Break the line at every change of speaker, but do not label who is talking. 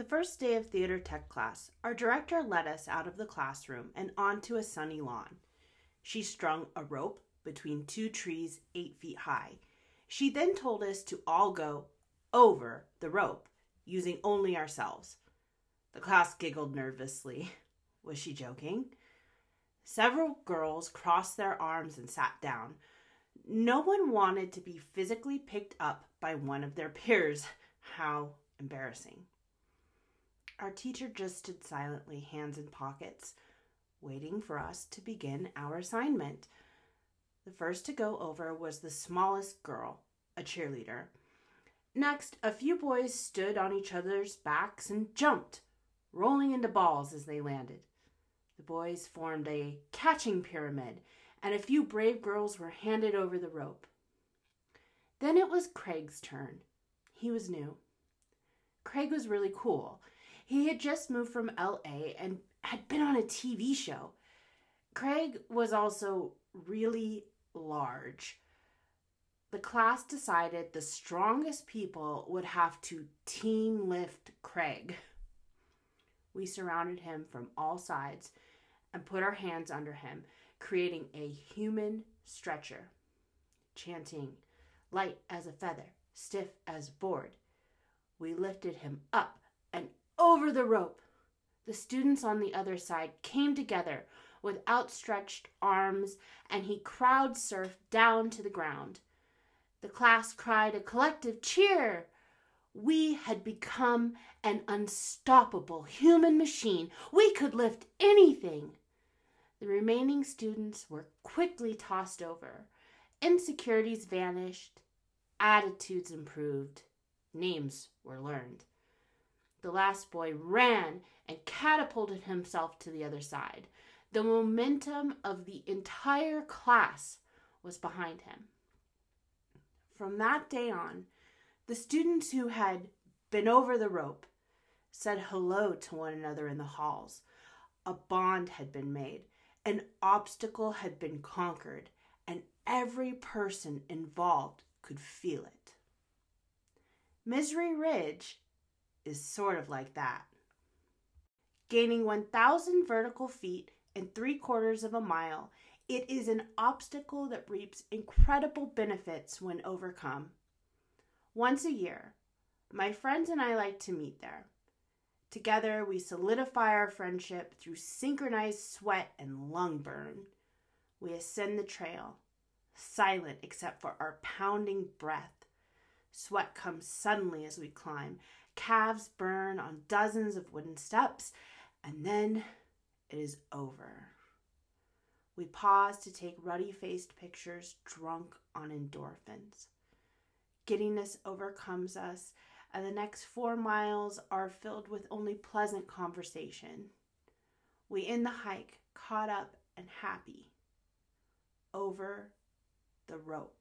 The first day of theater tech class, our director led us out of the classroom and onto a sunny lawn. She strung a rope between two trees eight feet high. She then told us to all go over the rope using only ourselves. The class giggled nervously. Was she joking? Several girls crossed their arms and sat down. No one wanted to be physically picked up by one of their peers. How embarrassing. Our teacher just stood silently, hands in pockets, waiting for us to begin our assignment. The first to go over was the smallest girl, a cheerleader. Next, a few boys stood on each other's backs and jumped, rolling into balls as they landed. The boys formed a catching pyramid, and a few brave girls were handed over the rope. Then it was Craig's turn. He was new. Craig was really cool. He had just moved from LA and had been on a TV show. Craig was also really large. The class decided the strongest people would have to team lift Craig. We surrounded him from all sides and put our hands under him, creating a human stretcher, chanting, light as a feather, stiff as a board. We lifted him up and over the rope. The students on the other side came together with outstretched arms, and he crowd surfed down to the ground. The class cried a collective cheer. We had become an unstoppable human machine. We could lift anything. The remaining students were quickly tossed over. Insecurities vanished. Attitudes improved. Names were learned. The last boy ran and catapulted himself to the other side. The momentum of the entire class was behind him. From that day on, the students who had been over the rope said hello to one another in the halls. A bond had been made, an obstacle had been conquered, and every person involved could feel it. Misery Ridge is sort of like that. Gaining 1,000 vertical feet and three quarters of a mile, it is an obstacle that reaps incredible benefits when overcome. Once a year, my friends and I like to meet there. Together, we solidify our friendship through synchronized sweat and lung burn. We ascend the trail, silent except for our pounding breath. Sweat comes suddenly as we climb. Calves burn on dozens of wooden steps, and then it is over. We pause to take ruddy faced pictures drunk on endorphins. Giddiness overcomes us, and the next four miles are filled with only pleasant conversation. We end the hike caught up and happy over the rope.